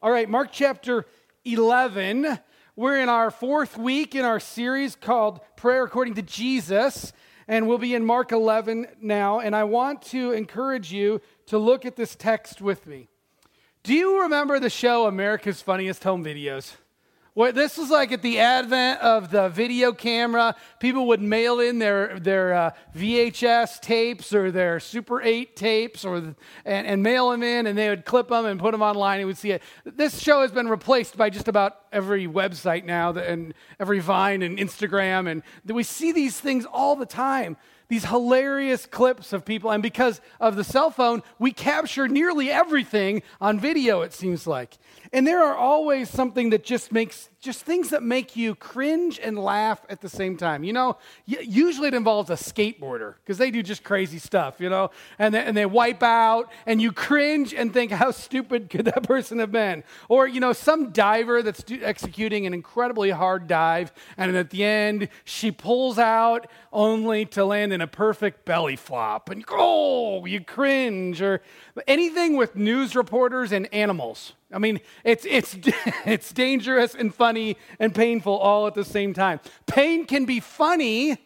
All right, Mark chapter 11. We're in our fourth week in our series called Prayer According to Jesus, and we'll be in Mark 11 now. And I want to encourage you to look at this text with me. Do you remember the show America's Funniest Home Videos? Well, this was like at the advent of the video camera. People would mail in their, their uh, VHS tapes or their Super 8 tapes or, and, and mail them in, and they would clip them and put them online, and would see it. This show has been replaced by just about every website now and every Vine and Instagram, and we see these things all the time these hilarious clips of people. And because of the cell phone, we capture nearly everything on video, it seems like. And there are always something that just makes, just things that make you cringe and laugh at the same time. You know, usually it involves a skateboarder because they do just crazy stuff, you know, and they, and they wipe out and you cringe and think, how stupid could that person have been? Or, you know, some diver that's do, executing an incredibly hard dive and at the end she pulls out only to land in a perfect belly flop and oh, you cringe. Or anything with news reporters and animals I mean, it's, it's, it's dangerous and funny and painful all at the same time. Pain can be funny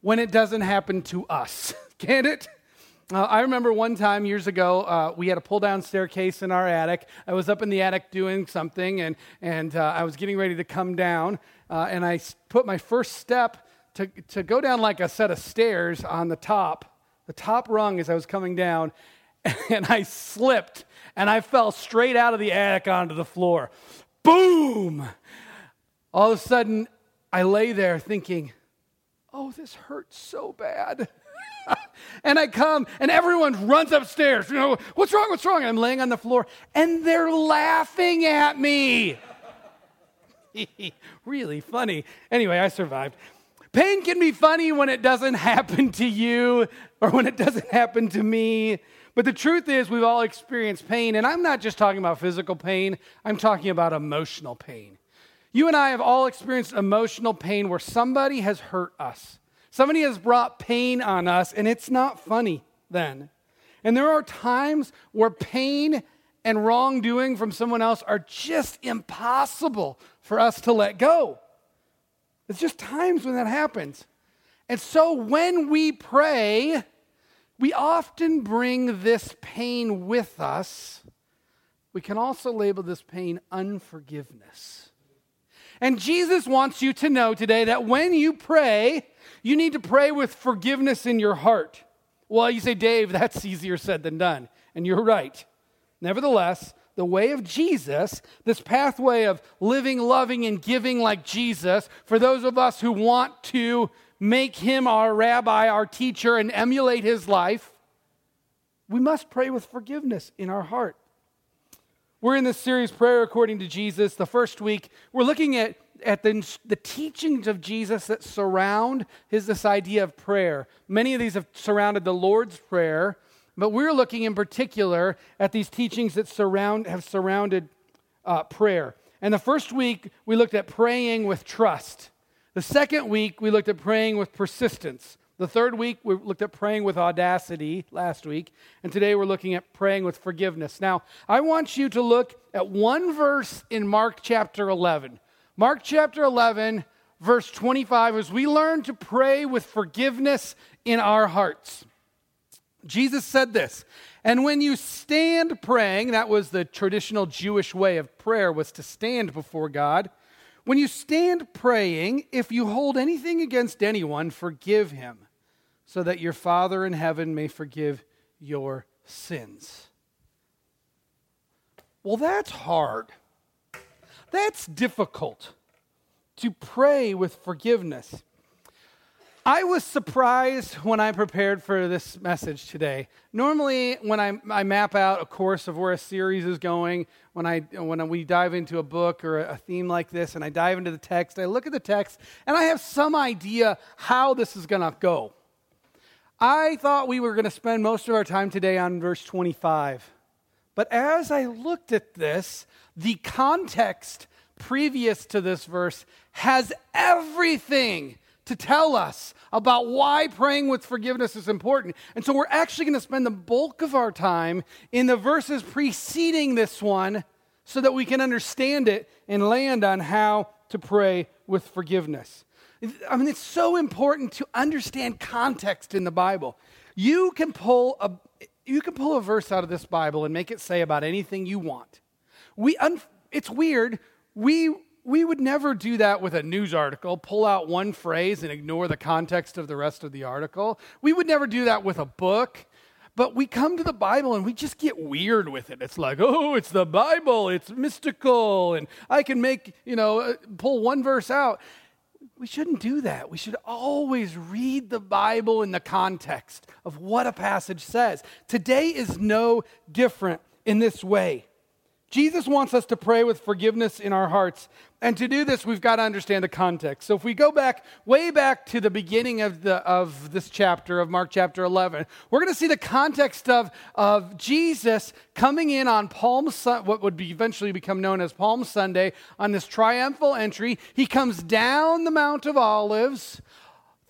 when it doesn't happen to us, can't it? Uh, I remember one time years ago, uh, we had a pull down staircase in our attic. I was up in the attic doing something, and, and uh, I was getting ready to come down, uh, and I put my first step to, to go down like a set of stairs on the top, the top rung as I was coming down, and I slipped and I fell straight out of the attic onto the floor. Boom! All of a sudden, I lay there thinking, oh, this hurts so bad. and I come, and everyone runs upstairs. You know, what's wrong? What's wrong? I'm laying on the floor, and they're laughing at me. really funny. Anyway, I survived. Pain can be funny when it doesn't happen to you or when it doesn't happen to me. But the truth is, we've all experienced pain, and I'm not just talking about physical pain, I'm talking about emotional pain. You and I have all experienced emotional pain where somebody has hurt us. Somebody has brought pain on us, and it's not funny then. And there are times where pain and wrongdoing from someone else are just impossible for us to let go. It's just times when that happens. And so when we pray, we often bring this pain with us. We can also label this pain unforgiveness. And Jesus wants you to know today that when you pray, you need to pray with forgiveness in your heart. Well, you say, Dave, that's easier said than done. And you're right. Nevertheless, the way of Jesus, this pathway of living, loving, and giving like Jesus, for those of us who want to make him our rabbi, our teacher, and emulate his life, we must pray with forgiveness in our heart. We're in this series, Prayer According to Jesus. The first week, we're looking at, at the, the teachings of Jesus that surround his this idea of prayer. Many of these have surrounded the Lord's Prayer, but we're looking in particular at these teachings that surround, have surrounded uh, prayer. And the first week, we looked at praying with trust. The second week, we looked at praying with persistence. The third week, we looked at praying with audacity last week. And today, we're looking at praying with forgiveness. Now, I want you to look at one verse in Mark chapter 11. Mark chapter 11, verse 25, as we learn to pray with forgiveness in our hearts. Jesus said this, and when you stand praying, that was the traditional Jewish way of prayer, was to stand before God. When you stand praying, if you hold anything against anyone, forgive him, so that your Father in heaven may forgive your sins. Well, that's hard. That's difficult to pray with forgiveness. I was surprised when I prepared for this message today. Normally, when I, I, map out a course of where a series is going, when, I, when we dive into a book or a theme like this and I dive into the text, I look at the text and I have some idea how this is going to go. I thought we were going to spend most of our time today on verse 25. But as I looked at this, the context previous to this verse has everything to tell us about why praying with forgiveness is important. And so we're actually going to spend the bulk of our time in the verses preceding this one so that we can understand it and land on how to pray with forgiveness. I mean, it's so important to understand context in the Bible. You can pull a, you can pull a verse out of this Bible and make it say about anything you want. We, it's weird. We, we would never do that with a news article, pull out one phrase and ignore the context of the rest of the article. We would never do that with a book. But we come to the Bible and we just get weird with it. It's like, oh, it's the Bible, it's mystical, and I can make, you know, uh, pull one verse out. We shouldn't do that. We should always read the Bible in the context of what a passage says. Today is no different in this way. Jesus wants us to pray with forgiveness in our hearts. And to do this, we've got to understand the context. So if we go back, way back to the beginning of, the, of this chapter, of Mark chapter 11, we're going to see the context of, of Jesus coming in on Palm Sun, what would be eventually become known as Palm Sunday, on this triumphal entry. He comes down the Mount of Olives,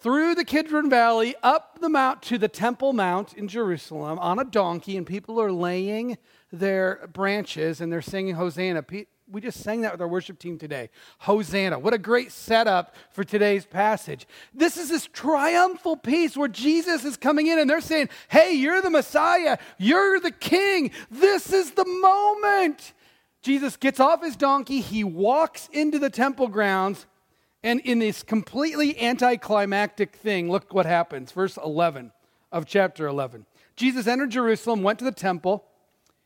through the Kidron Valley, up the mount to the Temple Mount in Jerusalem on a donkey, and people are laying their branches and they're singing Hosanna. We just sang that with our worship team today. Hosanna. What a great setup for today's passage. This is this triumphal piece where Jesus is coming in and they're saying, Hey, you're the Messiah. You're the King. This is the moment. Jesus gets off his donkey. He walks into the temple grounds. And in this completely anticlimactic thing, look what happens. Verse 11 of chapter 11. Jesus entered Jerusalem, went to the temple.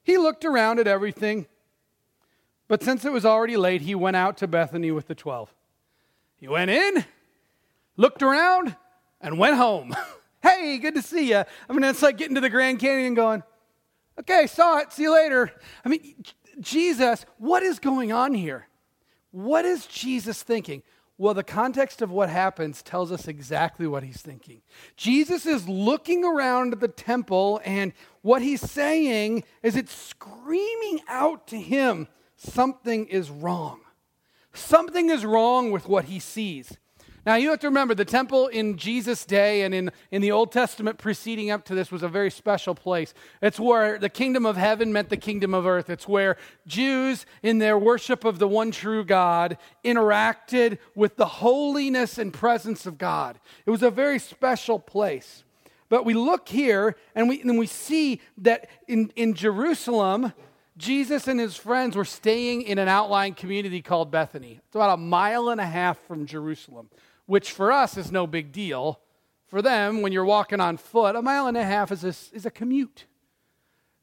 He looked around at everything, but since it was already late, he went out to Bethany with the twelve. He went in, looked around, and went home. hey, good to see you. I mean, it's like getting to the Grand Canyon going, okay, saw it, see you later. I mean, Jesus, what is going on here? What is Jesus thinking? Well, the context of what happens tells us exactly what he's thinking. Jesus is looking around the temple, and what he's saying is it's screaming out to him something is wrong. Something is wrong with what he sees. Now, you have to remember the temple in Jesus' day and in, in the Old Testament preceding up to this was a very special place. It's where the kingdom of heaven meant the kingdom of earth. It's where Jews, in their worship of the one true God, interacted with the holiness and presence of God. It was a very special place. But we look here and we, and we see that in, in Jerusalem, Jesus and his friends were staying in an outlying community called Bethany. It's about a mile and a half from Jerusalem which for us is no big deal. For them, when you're walking on foot, a mile and a half is a, is a commute.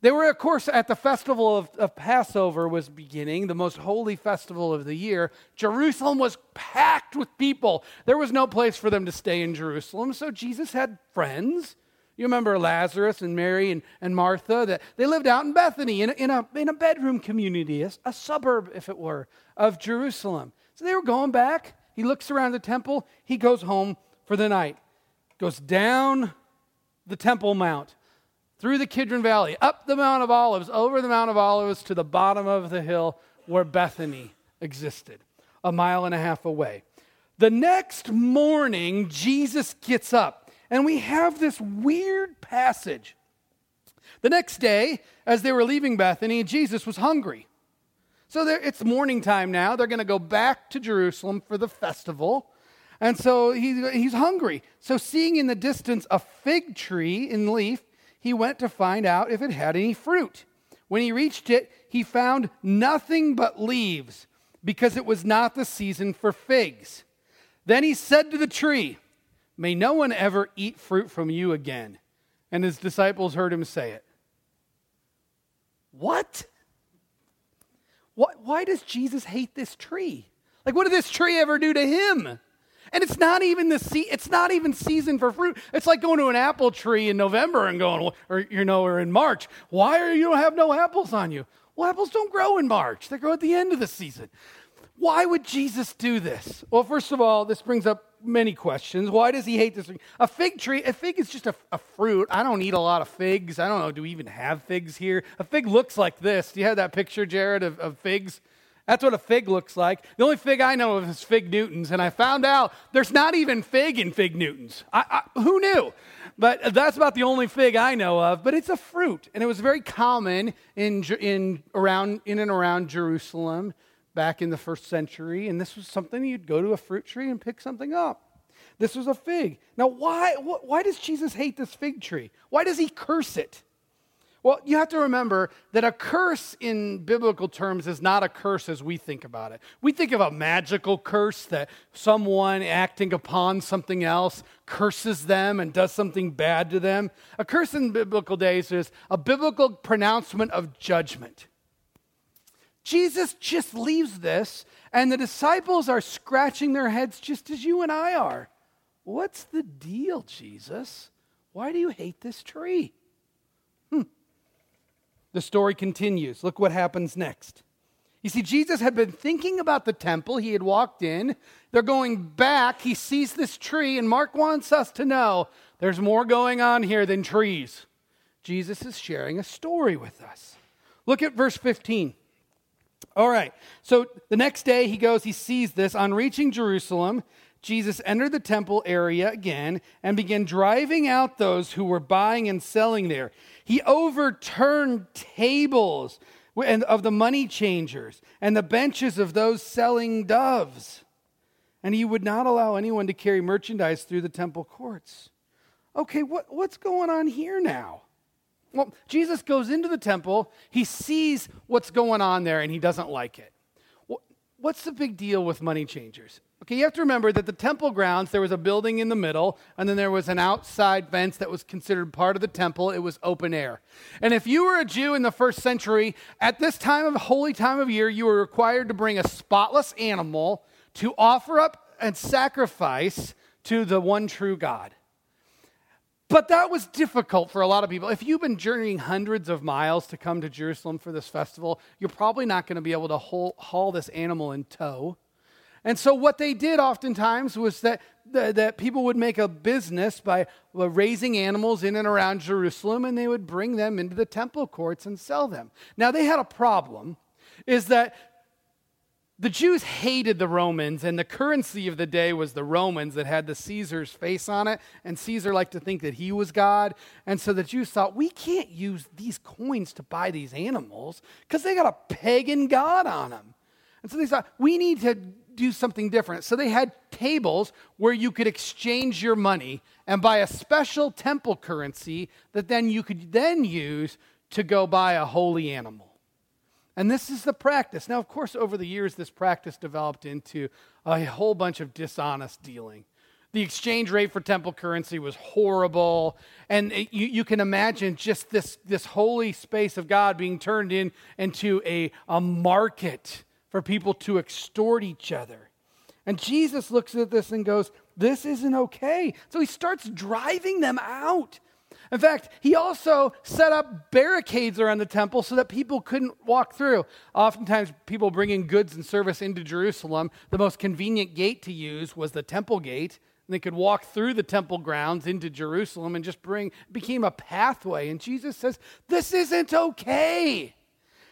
They were, of course, at the festival of, of, Passover was beginning, the most holy festival of the year. Jerusalem was packed with people. There was no place for them to stay in Jerusalem, so Jesus had friends. You remember Lazarus and Mary and, and Martha? That they lived out in Bethany in a, in a, in a bedroom community, a, a suburb, if it were, of Jerusalem. So they were going back he looks around the temple. He goes home for the night. Goes down the Temple Mount, through the Kidron Valley, up the Mount of Olives, over the Mount of Olives to the bottom of the hill where Bethany existed, a mile and a half away. The next morning, Jesus gets up, and we have this weird passage. The next day, as they were leaving Bethany, Jesus was hungry. So it's morning time now. They're going to go back to Jerusalem for the festival. And so he, he's hungry. So, seeing in the distance a fig tree in leaf, he went to find out if it had any fruit. When he reached it, he found nothing but leaves because it was not the season for figs. Then he said to the tree, May no one ever eat fruit from you again. And his disciples heard him say it. What? Why, why does Jesus hate this tree? Like, what did this tree ever do to him? And it's not even the se- it's not even season for fruit. It's like going to an apple tree in November and going, or you know, or in March. Why are you don't have no apples on you? Well, apples don't grow in March. They grow at the end of the season. Why would Jesus do this? Well, first of all, this brings up many questions. Why does he hate this? A fig tree, a fig is just a, a, fruit. I don't eat a lot of figs. I don't know, do we even have figs here? A fig looks like this. Do you have that picture, Jared, of, of figs? That's what a fig looks like. The only fig I know of is fig Newtons, and I found out there's not even fig in fig Newtons. I, I, who knew? But that's about the only fig I know of. But it's a fruit, and it was very common in, in, around, in and around Jerusalem back in the first century. And this was something you'd go to a fruit tree and pick something up. This was a fig. Now, why, why does Jesus hate this fig tree? Why does he curse it? Well, you have to remember that a curse in biblical terms is not a curse as we think about it. We think of a magical curse that someone acting upon something else curses them and does something bad to them. A curse in biblical days is a biblical pronouncement of judgment. Jesus just leaves this, and the disciples are scratching their heads just as you and I are. What's the deal, Jesus? Why do you hate this tree? The story continues. Look what happens next. You see, Jesus had been thinking about the temple. He had walked in. They're going back. He sees this tree, and Mark wants us to know there's more going on here than trees. Jesus is sharing a story with us. Look at verse 15. All right, so the next day he goes, he sees this. On reaching Jerusalem, Jesus entered the temple area again and began driving out those who were buying and selling there. He overturned tables of the money changers and the benches of those selling doves. And he would not allow anyone to carry merchandise through the temple courts. Okay, what, what's going on here now? Well, Jesus goes into the temple, he sees what's going on there, and he doesn't like it. What's the big deal with money changers? Okay, you have to remember that the temple grounds, there was a building in the middle, and then there was an outside fence that was considered part of the temple. It was open air. And if you were a Jew in the first century, at this time of holy time of year, you were required to bring a spotless animal to offer up and sacrifice to the one true God. But that was difficult for a lot of people. If you've been journeying hundreds of miles to come to Jerusalem for this festival, you're probably not going to be able to haul, haul this animal in tow. And so, what they did oftentimes was that, that people would make a business by raising animals in and around Jerusalem, and they would bring them into the temple courts and sell them. Now, they had a problem, is that the Jews hated the Romans, and the currency of the day was the Romans that had the Caesar's face on it, and Caesar liked to think that he was God. And so the Jews thought, we can't use these coins to buy these animals because they got a pagan God on them. And so they thought, we need to do something different. So they had tables where you could exchange your money and buy a special temple currency that then you could then use to go buy a holy animal. And this is the practice. Now, of course, over the years, this practice developed into a whole bunch of dishonest dealing. The exchange rate for temple currency was horrible. And it, you, you, can imagine just this, this holy space of God being turned in, into a, a market for people to extort each other. And Jesus looks at this and goes, This isn't okay. So he starts driving them out. In fact, he also set up barricades around the temple so that people couldn't walk through. Oftentimes, people bringing goods and service into Jerusalem, the most convenient gate to use was the temple gate. And they could walk through the temple grounds into Jerusalem and just bring, became a pathway. And Jesus says, This isn't okay.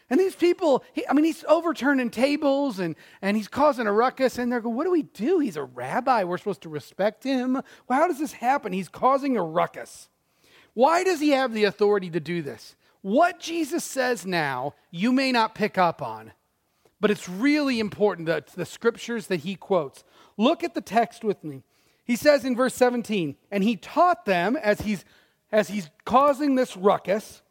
And these people, he, I mean, he's overturning tables and, and he's causing a ruckus. And they're going, What do we do? He's a rabbi. We're supposed to respect him. Well, how does this happen? He's causing a ruckus. Why does he have the authority to do this? What Jesus says now, you may not pick up on, but it's really important that the scriptures that he quotes. Look at the text with me. He says in verse 17, and he taught them as he's as he's causing this ruckus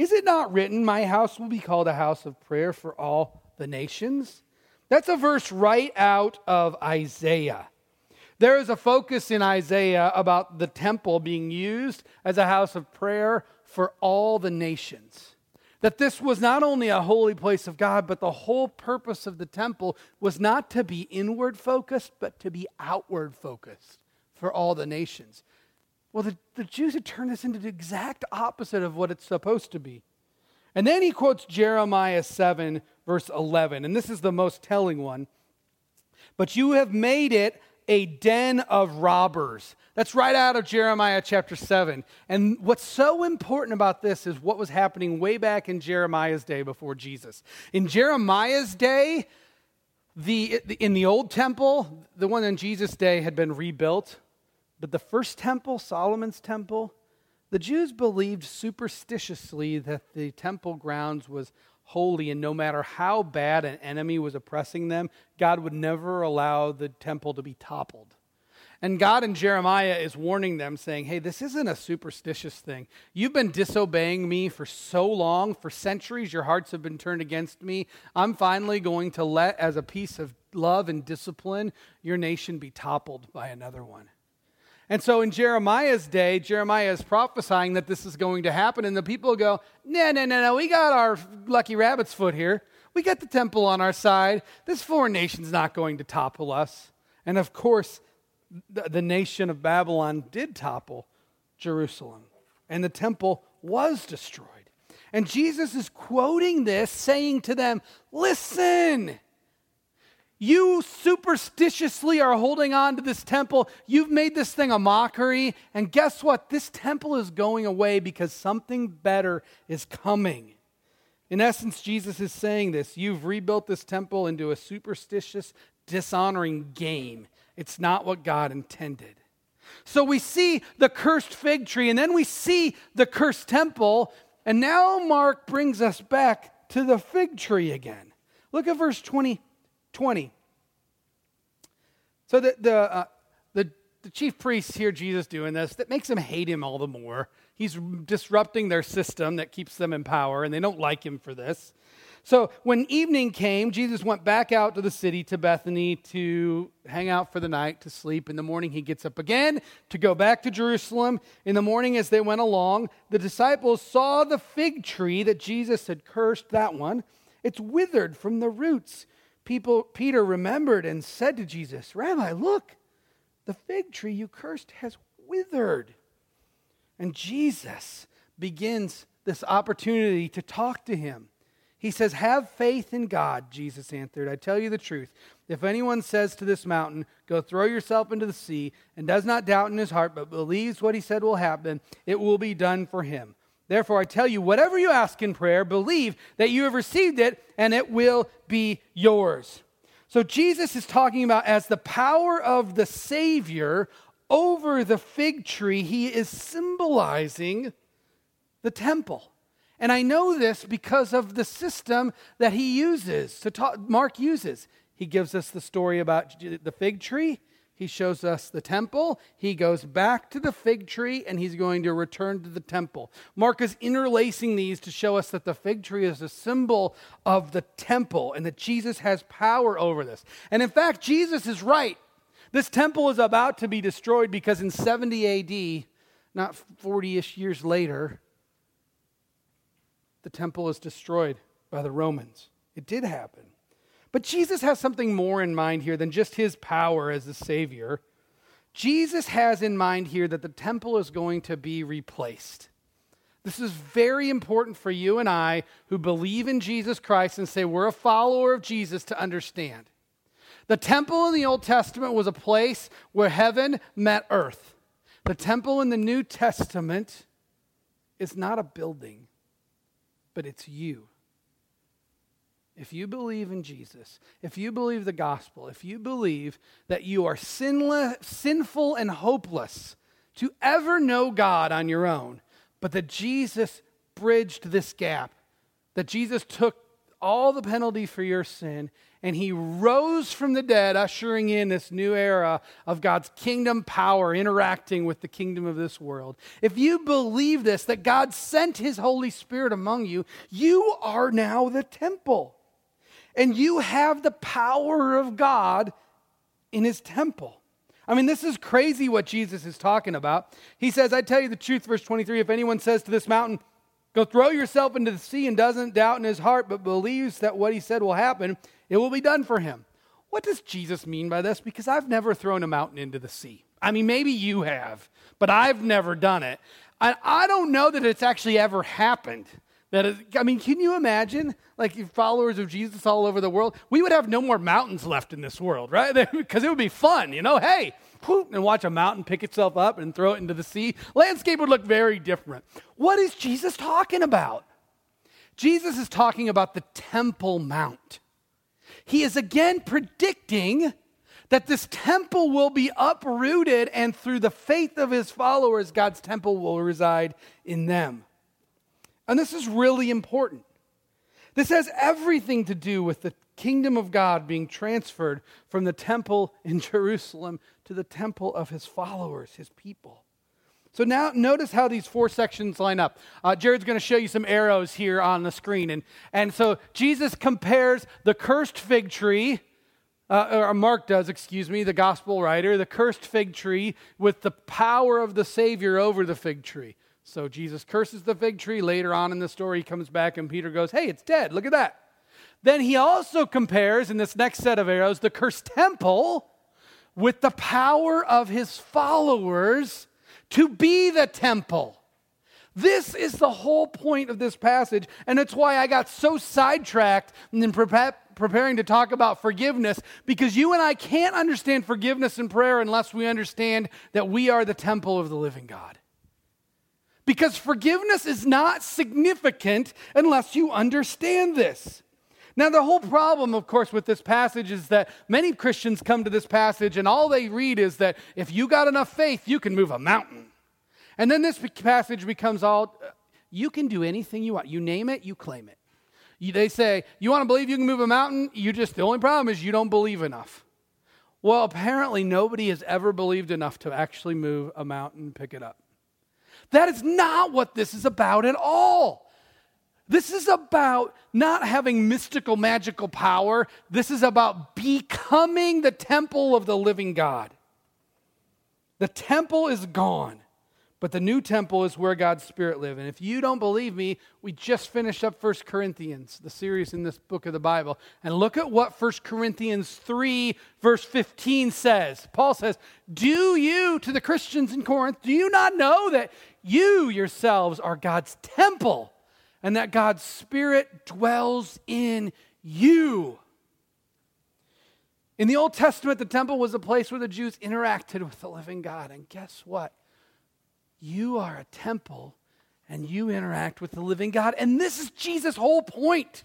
is it not written, My house will be called a house of prayer for all the nations? That's a verse right out of Isaiah. There is a focus in Isaiah about the temple being used as a house of prayer for all the nations. That this was not only a holy place of God, but the whole purpose of the temple was not to be inward focused, but to be outward focused for all the nations. Well, the, the Jews had turned this into the exact opposite of what it's supposed to be. And then he quotes Jeremiah 7, verse 11, and this is the most telling one. But you have made it a den of robbers. That's right out of Jeremiah chapter 7. And what's so important about this is what was happening way back in Jeremiah's day before Jesus. In Jeremiah's day, the, in the old temple, the one in Jesus' day had been rebuilt, but the first temple, Solomon's temple, the Jews believed superstitiously that the temple grounds was holy, and no matter how bad an enemy was oppressing them, God would never allow the temple to be toppled. And God in Jeremiah is warning them, saying, Hey, this isn't a superstitious thing. You've been disobeying me for so long, for centuries, your hearts have been turned against me. I'm finally going to let, as a piece of love and discipline, your nation be toppled by another one. And so in Jeremiah's day, Jeremiah is prophesying that this is going to happen, and the people go, No, no, no, no, we got our lucky rabbit's foot here. We got the temple on our side. This foreign nation's not going to topple us. And of course, the, the nation of Babylon did topple Jerusalem, and the temple was destroyed. And Jesus is quoting this, saying to them, Listen, you superstitiously are holding on to this temple. You've made this thing a mockery. And guess what? This temple is going away because something better is coming. In essence, Jesus is saying this you've rebuilt this temple into a superstitious, dishonoring game. It's not what God intended. So we see the cursed fig tree, and then we see the cursed temple, and now Mark brings us back to the fig tree again. Look at verse 20. 20. So the, the, uh, the, the chief priests hear Jesus doing this. That makes them hate him all the more. He's disrupting their system that keeps them in power, and they don't like him for this. So when evening came, Jesus went back out to the city to Bethany to hang out for the night, to sleep. In the morning, he gets up again to go back to Jerusalem. In the morning, as they went along, the disciples saw the fig tree that Jesus had cursed, that one. It's withered from the roots. People, Peter remembered and said to Jesus, Rabbi, look, the fig tree you cursed has withered. And Jesus begins this opportunity to talk to him. He says, Have faith in God, Jesus answered. I tell you the truth. If anyone says to this mountain, Go throw yourself into the sea, and does not doubt in his heart, but believes what he said will happen, it will be done for him. Therefore, I tell you, whatever you ask in prayer, believe that you have received it, and it will be yours. So, Jesus is talking about as the power of the Savior over the fig tree, he is symbolizing the temple. And I know this because of the system that he uses, to talk, Mark uses. He gives us the story about the fig tree. He shows us the temple. He goes back to the fig tree and he's going to return to the temple. Mark is interlacing these to show us that the fig tree is a symbol of the temple and that Jesus has power over this. And in fact, Jesus is right. This temple is about to be destroyed because in 70 AD, not 40 ish years later, the temple is destroyed by the Romans. It did happen. But Jesus has something more in mind here than just his power as a Savior. Jesus has in mind here that the temple is going to be replaced. This is very important for you and I who believe in Jesus Christ and say we're a follower of Jesus to understand. The temple in the Old Testament was a place where heaven met earth. The temple in the New Testament is not a building, but it's you. If you believe in Jesus, if you believe the gospel, if you believe that you are sinless, sinful and hopeless to ever know God on your own, but that Jesus bridged this gap, that Jesus took all the penalty for your sin and he rose from the dead, ushering in this new era of God's kingdom power interacting with the kingdom of this world. If you believe this, that God sent his Holy Spirit among you, you are now the temple. And you have the power of God in his temple. I mean, this is crazy what Jesus is talking about. He says, I tell you the truth, verse 23 if anyone says to this mountain, Go throw yourself into the sea and doesn't doubt in his heart, but believes that what he said will happen, it will be done for him. What does Jesus mean by this? Because I've never thrown a mountain into the sea. I mean, maybe you have, but I've never done it. I don't know that it's actually ever happened. That is, I mean, can you imagine, like, followers of Jesus all over the world? We would have no more mountains left in this world, right? Because it would be fun, you know? Hey, whoop, and watch a mountain pick itself up and throw it into the sea. Landscape would look very different. What is Jesus talking about? Jesus is talking about the Temple Mount. he is again predicting that this temple will be uprooted, and through the faith of his followers, God's temple will reside in them. And this is really important. This has everything to do with the kingdom of God being transferred from the temple in Jerusalem to the temple of his followers, his people. So now notice how these four sections line up. Uh, Jared's going to show you some arrows here on the screen. And, and so Jesus compares the cursed fig tree, uh, or Mark does, excuse me, the gospel writer, the cursed fig tree with the power of the Savior over the fig tree. So Jesus curses the fig tree. Later on in the story, he comes back and Peter goes, Hey, it's dead. Look at that. Then he also compares in this next set of arrows the cursed temple with the power of his followers to be the temple. This is the whole point of this passage, and it's why I got so sidetracked in preparing to talk about forgiveness, because you and I can't understand forgiveness and prayer unless we understand that we are the temple of the living God. Because forgiveness is not significant unless you understand this. Now, the whole problem, of course, with this passage is that many Christians come to this passage and all they read is that if you got enough faith, you can move a mountain. And then this passage becomes all uh, you can do anything you want. You name it, you claim it. They say, You want to believe you can move a mountain? You just, the only problem is you don't believe enough. Well, apparently, nobody has ever believed enough to actually move a mountain pick it up. That is not what this is about at all. This is about not having mystical, magical power. This is about becoming the temple of the living God. The temple is gone, but the new temple is where God's Spirit lives. And if you don't believe me, we just finished up 1 Corinthians, the series in this book of the Bible. And look at what 1 Corinthians 3, verse 15 says. Paul says, Do you, to the Christians in Corinth, do you not know that you yourselves are God's temple? and that God's Spirit dwells in you. In the Old Testament, the temple was a place where the Jews interacted with the living God. And guess what? You are a temple and you interact with the living God. And this is Jesus' whole point.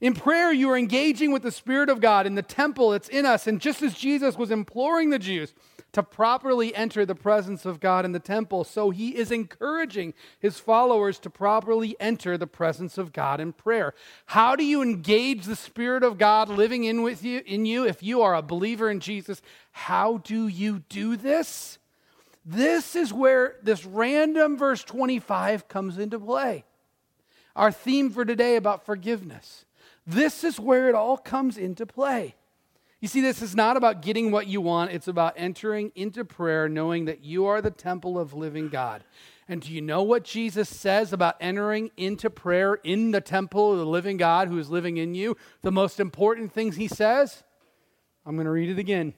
In prayer, you are engaging with the Spirit of God in the temple, it's in us. And just as Jesus was imploring the Jews to properly enter the presence of God in the temple. So he is encouraging his followers to properly enter the presence of God in prayer. How do you engage the Spirit of God living in with you in you if you are a believer in Jesus? How do you do this? This is where this random verse 25 comes into play. Our theme for today about forgiveness. This is where it all comes into play. You see, this is not about getting what you want, it's about entering into prayer knowing that you are the temple of living God. And do you know what Jesus says about entering into prayer in the temple of the living God who is living in you? The most important things he says? I'm going to read it again.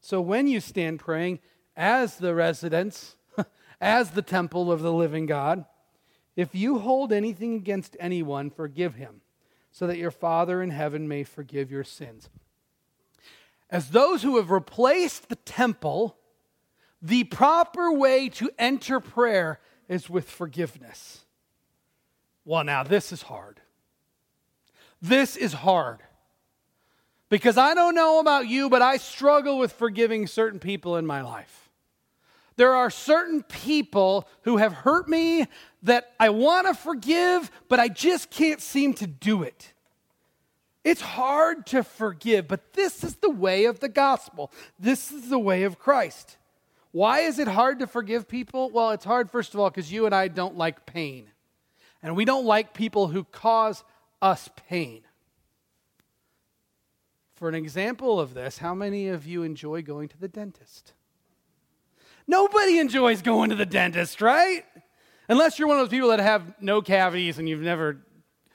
So when you stand praying as the residence, as the temple of the living God, if you hold anything against anyone, forgive him, so that your Father in heaven may forgive your sins as those who have replaced the temple, the proper way to enter prayer is with forgiveness. Well, now this is hard. This is hard. Because I don't know about you, but I struggle with forgiving certain people in my life. There are certain people who have hurt me that I want to forgive, but I just can't seem to do it. It's hard to forgive, but this is the way of the gospel. This is the way of Christ. Why is it hard to forgive people? Well, it's hard, first of all, because you and I don't like pain. And we don't like people who cause us pain. For an example of this, how many of you enjoy going to the dentist? Nobody enjoys going to the dentist, right? Unless you're one of those people that have no cavities and you've never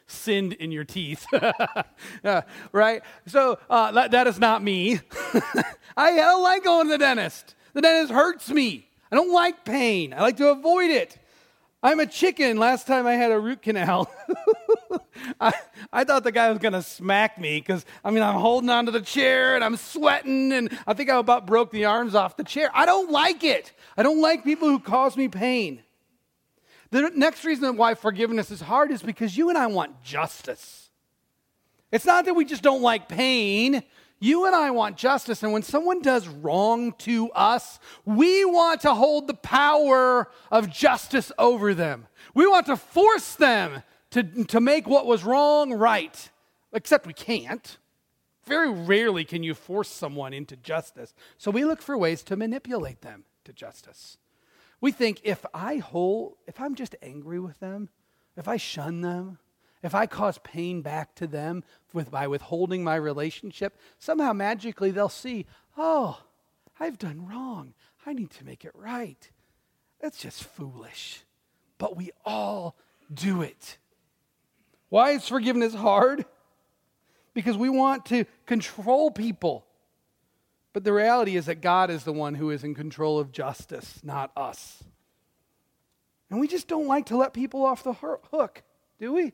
sinned in your teeth. uh, right? So uh, that, that is not me. I don't like going to the dentist. The dentist hurts me. I don't like pain. I like to avoid it. I'm a chicken. Last time I had a root canal, I, I thought the guy was going to smack me because, I mean, I'm holding onto the chair and I'm sweating and I think I about broke the arms off the chair. I don't like it. I don't like people who cause me pain. The next reason why forgiveness is hard is because you and I want justice. It's not that we just don't like pain. You and I want justice. And when someone does wrong to us, we want to hold the power of justice over them. We want to force them to, to make what was wrong right, except we can't. Very rarely can you force someone into justice. So we look for ways to manipulate them to justice. We think if I hold, if I'm just angry with them, if I shun them, if I cause pain back to them with, by withholding my relationship, somehow magically they'll see, oh, I've done wrong. I need to make it right. That's just foolish. But we all do it. Why is forgiveness hard? Because we want to control people. But the reality is that God is the one who is in control of justice, not us. And we just don't like to let people off the hook, do we?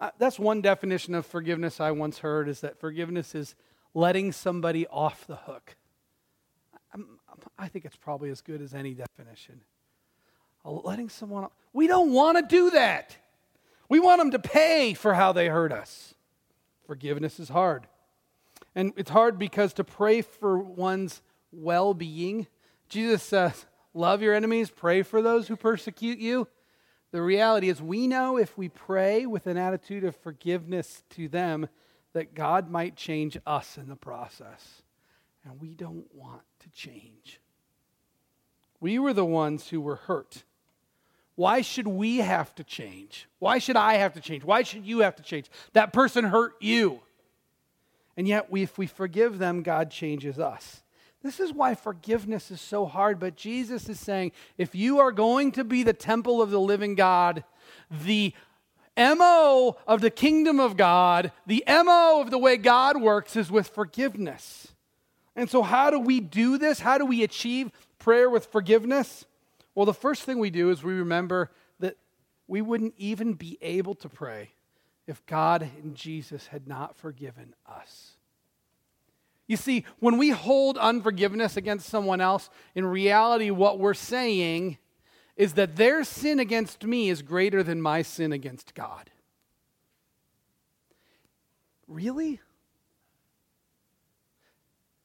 Uh, that's one definition of forgiveness I once heard is that forgiveness is letting somebody off the hook. I'm, i think it's probably as good as any definition. Letting someone, off. we don't want to do that. We want them to pay for how they hurt us. Forgiveness is hard. And it's hard because to pray for one's well being, Jesus says, Love your enemies, pray for those who persecute you. The reality is, we know if we pray with an attitude of forgiveness to them, that God might change us in the process. And we don't want to change. We were the ones who were hurt. Why should we have to change? Why should I have to change? Why should you have to change? That person hurt you. And yet, we, if we forgive them, God changes us. This is why forgiveness is so hard. But Jesus is saying if you are going to be the temple of the living God, the MO of the kingdom of God, the MO of the way God works is with forgiveness. And so, how do we do this? How do we achieve prayer with forgiveness? Well, the first thing we do is we remember that we wouldn't even be able to pray if God and Jesus had not forgiven us. You see, when we hold unforgiveness against someone else, in reality, what we're saying is that their sin against me is greater than my sin against God. Really?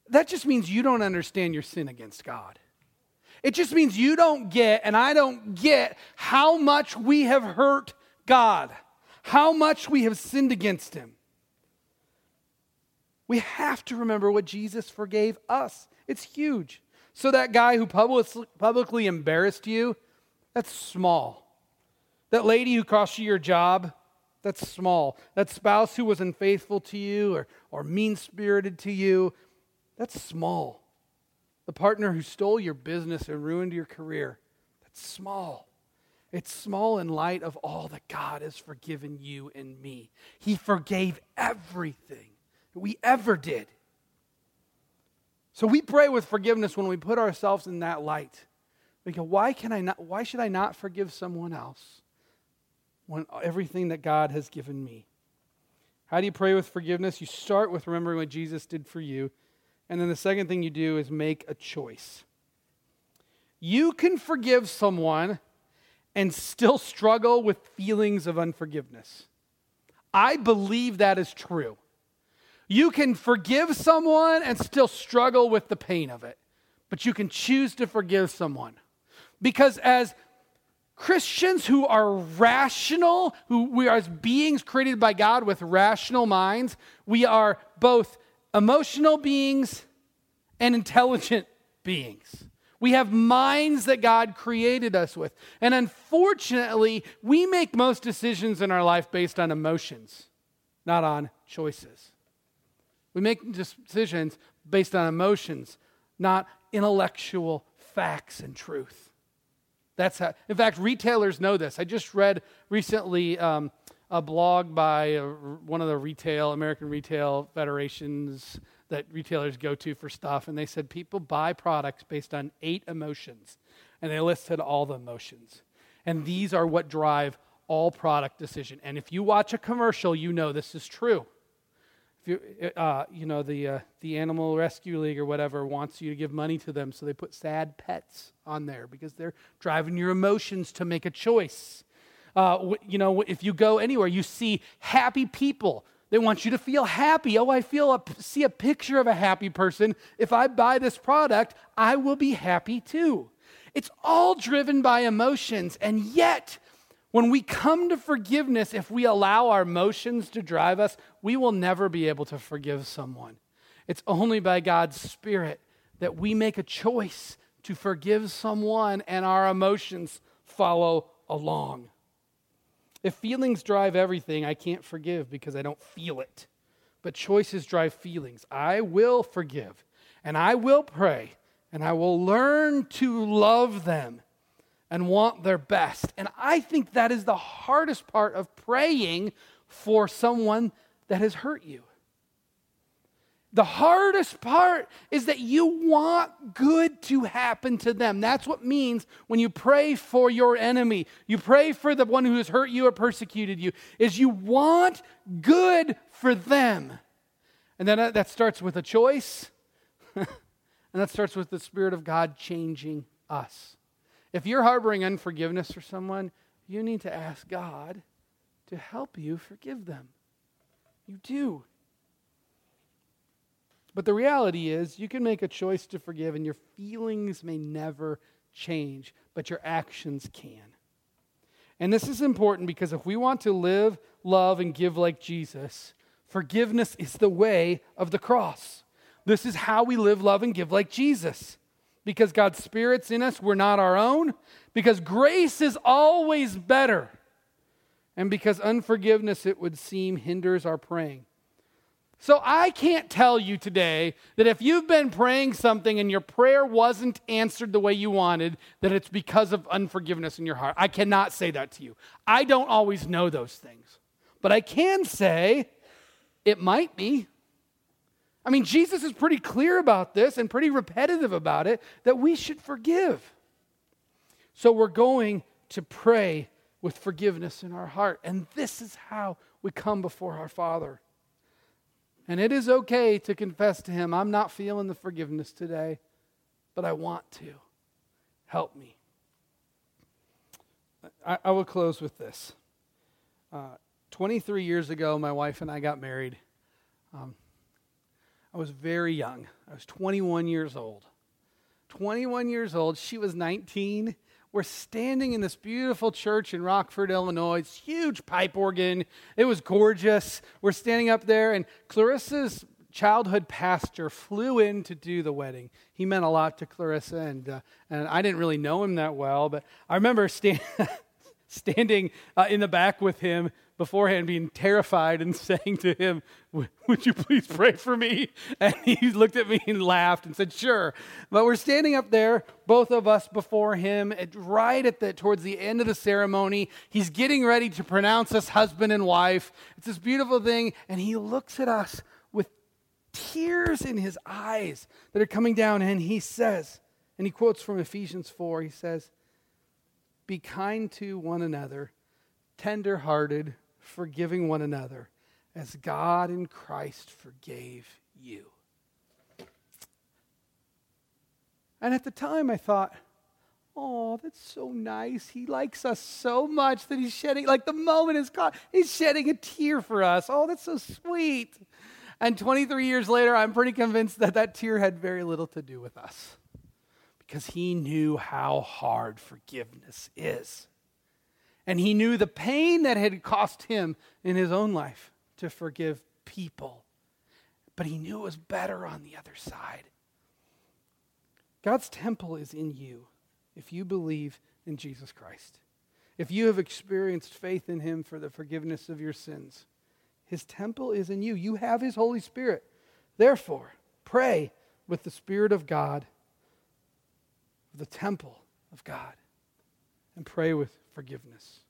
That just means you don't understand your sin against God. It just means you don't get, and I don't get, how much we have hurt God how much we have sinned against him. We have to remember what Jesus forgave us. It's huge. So, that guy who publicly embarrassed you, that's small. That lady who cost you your job, that's small. That spouse who was unfaithful to you or, or mean spirited to you, that's small. The partner who stole your business and ruined your career, that's small. It's small in light of all that God has forgiven you and me. He forgave everything we ever did. So we pray with forgiveness when we put ourselves in that light. We go, why can I not why should I not forgive someone else when everything that God has given me? How do you pray with forgiveness? You start with remembering what Jesus did for you. And then the second thing you do is make a choice. You can forgive someone and still struggle with feelings of unforgiveness. I believe that is true. You can forgive someone and still struggle with the pain of it, but you can choose to forgive someone. Because as Christians who are rational, who we are as beings created by God with rational minds, we are both emotional beings and intelligent beings. We have minds that God created us with. And unfortunately, we make most decisions in our life based on emotions, not on choices. We make decisions based on emotions, not intellectual facts and truth. That's how, in fact, retailers know this. I just read recently um, a blog by a, one of the retail, American Retail Federation's that retailers go to for stuff, and they said people buy products based on eight emotions, and they listed all the emotions. And these are what drive all product decision. And if you watch a commercial, you know this is true. If you, uh, you know, the, uh, the Animal Rescue League or whatever wants you to give money to them, so they put sad pets on there because they're driving your emotions to make a choice. Uh, you know, if you go anywhere, you see happy people They want you to feel happy. Oh, I feel a, see a picture of a happy person. If I buy this product, I will be happy too. It's all driven by emotions. And yet, when we come to forgiveness, if we allow our emotions to drive us, we will never be able to forgive someone. It's only by God's Spirit that we make a choice to forgive someone and our emotions follow along. If feelings drive everything, I can't forgive because I don't feel it. But choices drive feelings. I will forgive and I will pray and I will learn to love them and want their best. And I think that is the hardest part of praying for someone that has hurt you. The hardest part is that you want good to happen to them. That's what means when you pray for your enemy. You pray for the one who has hurt you or persecuted you is you want good for them. And then that starts with a choice. and that starts with the spirit of God changing us. If you're harboring unforgiveness for someone, you need to ask God to help you forgive them. You do. But the reality is, you can make a choice to forgive, and your feelings may never change, but your actions can. And this is important because if we want to live, love, and give like Jesus, forgiveness is the way of the cross. This is how we live, love, and give like Jesus. Because God's Spirit's in us, we're not our own. Because grace is always better. And because unforgiveness, it would seem, hinders our praying. So I can't tell you today that if you've been praying something and your prayer wasn't answered the way you wanted, that it's because of unforgiveness in your heart. I cannot say that to you. I don't always know those things. But I can say it might be. I mean, Jesus is pretty clear about this and pretty repetitive about it that we should forgive. So we're going to pray with forgiveness in our heart. And this is how we come before our Father. And it is okay to confess to Him, I'm not feeling the forgiveness today, but I want to. Help me. I, I will close with this. Uh, 23 years ago, my wife and I got married. Um, I was very young. I was 21 years old. 21 years old. She was 19. We're standing in this beautiful church in Rockford, Illinois. It's huge pipe organ. It was gorgeous. We're standing up there, and Clarissa's childhood pastor flew in to do the wedding. He meant a lot to Clarissa, and, uh, and I didn't really know him that well, but I remember stand, standing uh, in the back with him beforehand being terrified and saying to him, Would you please pray for me? And he looked at me and laughed and said, Sure. But we're standing up there, both of us before him, right at the towards the end of the ceremony. He's getting ready to pronounce us husband and wife. It's this beautiful thing, and he looks at us with tears in his eyes that are coming down, and he says, and he quotes from Ephesians 4, he says, Be kind to one another, tender hearted forgiving one another as God in Christ forgave you. And at the time, I thought, oh, that's so nice. He likes us so much that he's shedding, like the moment is caught, he's shedding a tear for us. Oh, that's so sweet. And 23 years later, I'm pretty convinced that that tear had very little to do with us because he knew how hard forgiveness is. And he knew the pain that had cost him in his own life to forgive people. But he knew it was better on the other side. God's temple is in you if you believe in Jesus Christ. If you have experienced faith in him for the forgiveness of your sins, his temple is in you. You have his Holy Spirit. Therefore, pray with the Spirit of God, the temple of God, and pray with forgiveness.